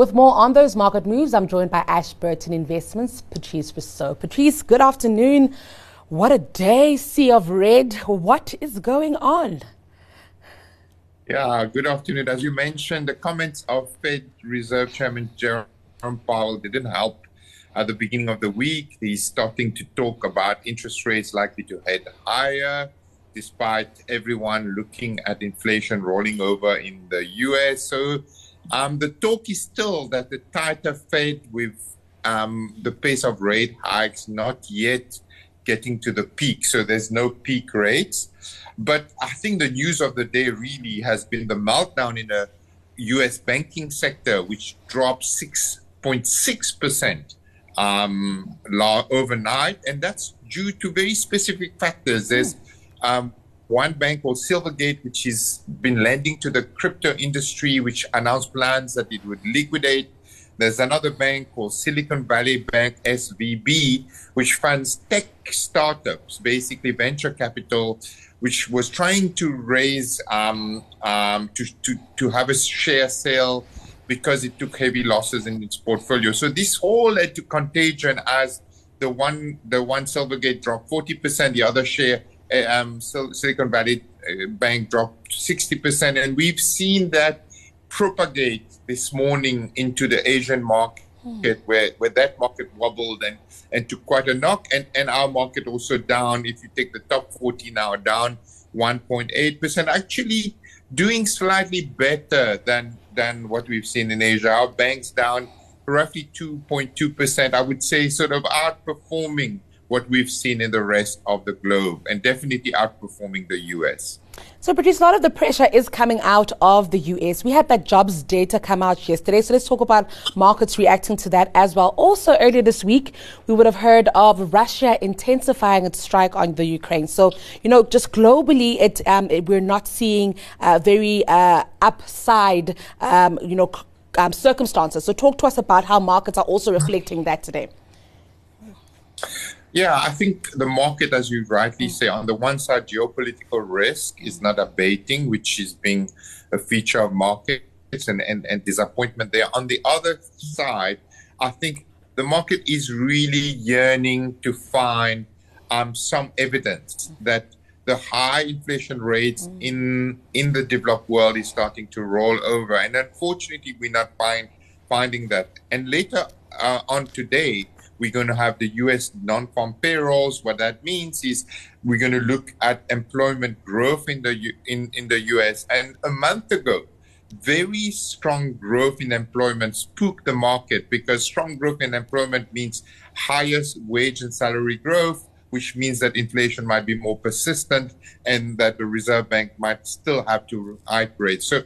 With more on those market moves, I'm joined by Ashburton Investments, Patrice Rousseau. Patrice, good afternoon. What a day, sea of red. What is going on? Yeah, good afternoon. As you mentioned, the comments of Fed Reserve Chairman Jerome Powell didn't help at the beginning of the week. He's starting to talk about interest rates likely to head higher, despite everyone looking at inflation rolling over in the US. So um, the talk is still that the tighter Fed with um, the pace of rate hikes not yet getting to the peak. So there's no peak rates. But I think the news of the day really has been the meltdown in the US banking sector, which dropped 6.6% um, overnight. And that's due to very specific factors. There's um, one bank called Silvergate, which has been lending to the crypto industry, which announced plans that it would liquidate. There's another bank called Silicon Valley Bank, SVB, which funds tech startups, basically venture capital, which was trying to raise um, um, to, to, to have a share sale because it took heavy losses in its portfolio. So this all led to contagion as the one the one Silvergate dropped 40%, the other share uh, um, Silicon Valley uh, Bank dropped 60%. And we've seen that propagate this morning into the Asian market, mm. where, where that market wobbled and, and took quite a knock. And, and our market also down. If you take the top 40 now, down 1.8%. Actually, doing slightly better than, than what we've seen in Asia. Our banks down roughly 2.2%. I would say sort of outperforming what we've seen in the rest of the globe and definitely outperforming the US. So, Patrice, a lot of the pressure is coming out of the US. We had that jobs data come out yesterday. So, let's talk about markets reacting to that as well. Also, earlier this week, we would have heard of Russia intensifying its strike on the Ukraine. So, you know, just globally, it, um, it we're not seeing uh, very uh, upside, um, you know, um, circumstances. So, talk to us about how markets are also reflecting that today. Yeah, I think the market, as you rightly say, on the one side, geopolitical risk is not abating, which is being a feature of markets and, and, and disappointment there. On the other side, I think the market is really yearning to find um, some evidence that the high inflation rates mm. in in the developed world is starting to roll over, and unfortunately, we're not find, finding that. And later uh, on today, we're going to have the US non farm payrolls. What that means is we're going to look at employment growth in the, in, in the US. And a month ago, very strong growth in employment spooked the market because strong growth in employment means highest wage and salary growth, which means that inflation might be more persistent and that the Reserve Bank might still have to hike rates. So,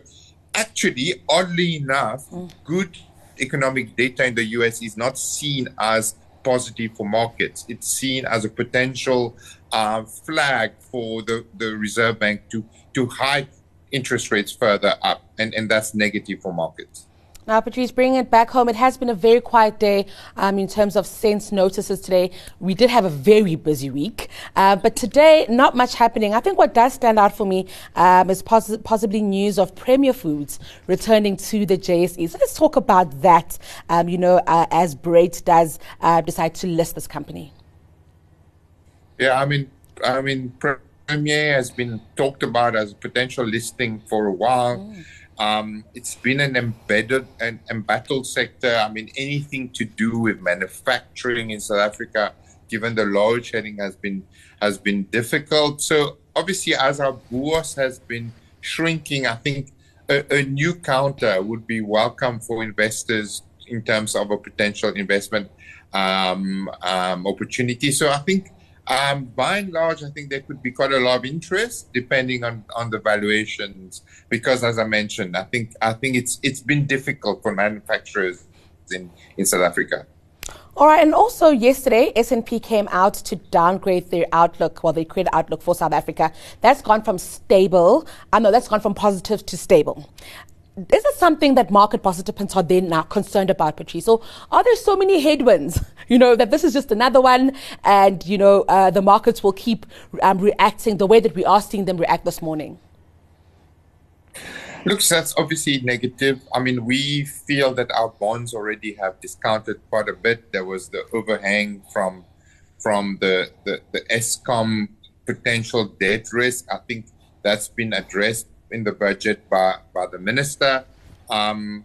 actually, oddly enough, mm. good economic data in the US is not seen as positive for markets. It's seen as a potential uh, flag for the, the Reserve Bank to, to hike interest rates further up, and, and that's negative for markets. Now, Patrice, bringing it back home, it has been a very quiet day um, in terms of SENS notices today. We did have a very busy week, uh, but today, not much happening. I think what does stand out for me um, is poss- possibly news of Premier Foods returning to the JSE. So let's talk about that, um, you know, uh, as Brait does uh, decide to list this company. Yeah, I mean, I mean, Premier has been talked about as a potential listing for a while. Mm um, it's been an embedded and embattled sector. I mean, anything to do with manufacturing in South Africa, given the load shedding, has been has been difficult. So obviously, as our bourse has been shrinking, I think a, a new counter would be welcome for investors in terms of a potential investment um, um, opportunity. So I think um, by and large, I think there could be quite a lot of interest depending on, on the valuations, because as I mentioned, I think I think it's it's been difficult for manufacturers in, in South Africa. All right, and also yesterday, S&P came out to downgrade their outlook, well, their credit outlook for South Africa. That's gone from stable, I uh, know that's gone from positive to stable is it something that market participants are then now concerned about, Patrice? So are there so many headwinds, you know, that this is just another one and, you know, uh, the markets will keep um, reacting the way that we are seeing them react this morning? Look, that's obviously negative. I mean, we feel that our bonds already have discounted quite a bit. There was the overhang from from the the, the Eskom potential debt risk. I think that's been addressed in the budget by by the minister. Um,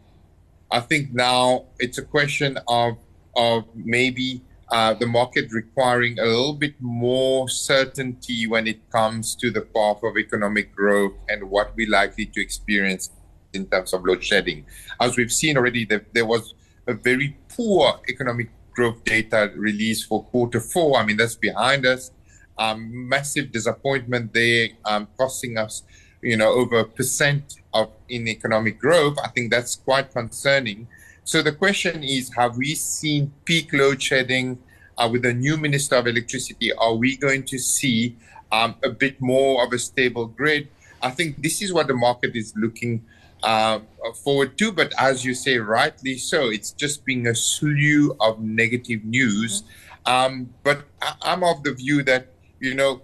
I think now it's a question of of maybe uh, the market requiring a little bit more certainty when it comes to the path of economic growth and what we're likely to experience in terms of load shedding. As we've seen already, that there was a very poor economic growth data released for quarter four. I mean, that's behind us. Um, massive disappointment there, um, costing us, you know, over a percent of in economic growth. I think that's quite concerning. So the question is, have we seen peak load shedding uh, with the new Minister of Electricity? Are we going to see um, a bit more of a stable grid? I think this is what the market is looking uh, forward to. But as you say, rightly so, it's just being a slew of negative news. Um, but I, I'm of the view that, you know,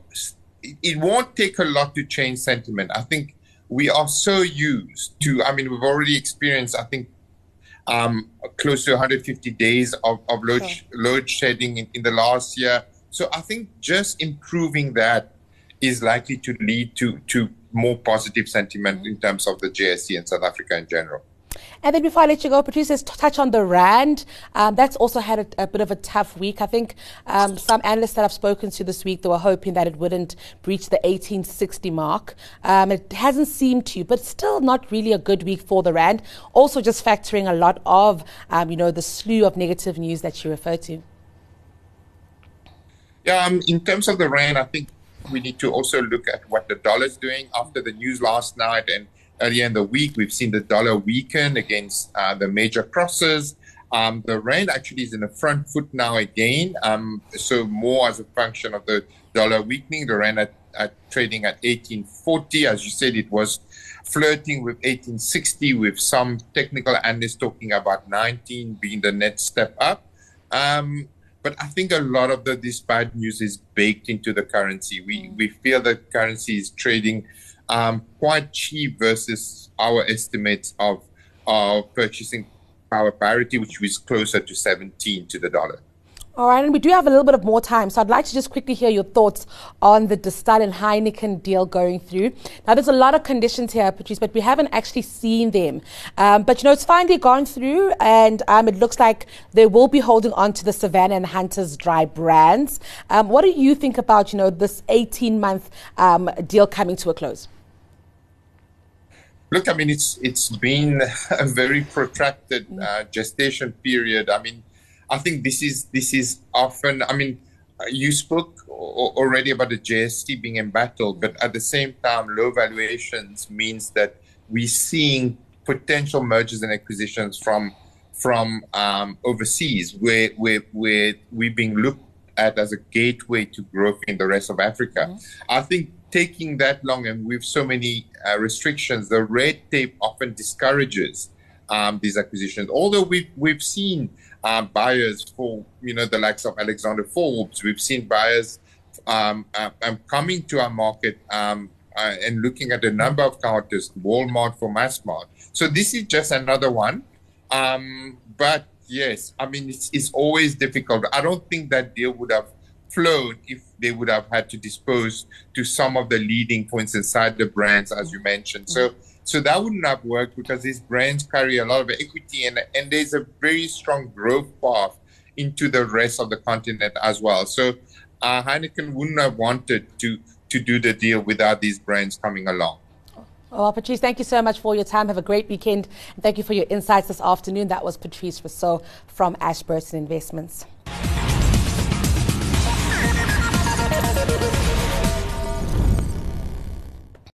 it won't take a lot to change sentiment. I think we are so used to, I mean, we've already experienced, I think, um, close to 150 days of, of load, sure. load shedding in, in the last year. So I think just improving that is likely to lead to, to more positive sentiment mm-hmm. in terms of the JSE and South Africa in general. And then before I let you go, let's touch on the Rand. Um, that's also had a, a, bit of a tough week. I think um, some analysts that I've spoken to this week, they were hoping that it wouldn't breach the 1860 mark. Um, it hasn't seemed to, but still not really a good week for the Rand. Also just factoring a lot of, um, you know, the slew of negative news that you refer to. Yeah, um, in terms of the Rand, I think we need to also look at what the dollar is doing after the news last night and earlier in the week, we've seen the dollar weaken against uh, the major crosses. Um, the rand actually is in the front foot now again. Um, so more as a function of the dollar weakening, the rand at, at trading at 1840. As you said, it was flirting with 1860, with some technical analysts talking about 19 being the next step up. Um, but I think a lot of the, this bad news is baked into the currency. We we feel that currency is trading um, quite cheap versus our estimates of, of purchasing power parity, which was closer to 17 to the dollar. All right, and we do have a little bit of more time, so I'd like to just quickly hear your thoughts on the Distell and Heineken deal going through. Now, there's a lot of conditions here, Patrice, but we haven't actually seen them. Um, but you know, it's finally gone through, and um, it looks like they will be holding on to the Savannah and Hunters Dry brands. Um, what do you think about you know this 18-month um, deal coming to a close? Look, I mean, it's it's been a very protracted uh, gestation period. I mean, I think this is this is often. I mean, you spoke already about the JSE being embattled, but at the same time, low valuations means that we're seeing potential mergers and acquisitions from from um, overseas, where where where we're being looked at as a gateway to growth in the rest of Africa. Mm-hmm. I think taking that long and with so many uh, restrictions, the red tape often discourages um, these acquisitions. Although we've we've seen um, buyers for you know the likes of Alexander Forbes, we've seen buyers um, uh, coming to our market um, uh, and looking at the number of counters, Walmart for Massmart. So this is just another one. But yes, I mean it's, it's always difficult. I don't think that deal would have flown if they would have had to dispose to some of the leading points inside the brands, as you mentioned. So, so that wouldn't have worked because these brands carry a lot of equity and, and there's a very strong growth path into the rest of the continent as well. So, uh, Heineken wouldn't have wanted to to do the deal without these brands coming along. Well, Patrice, thank you so much for your time. Have a great weekend. Thank you for your insights this afternoon. That was Patrice Rousseau from Ashburton Investments.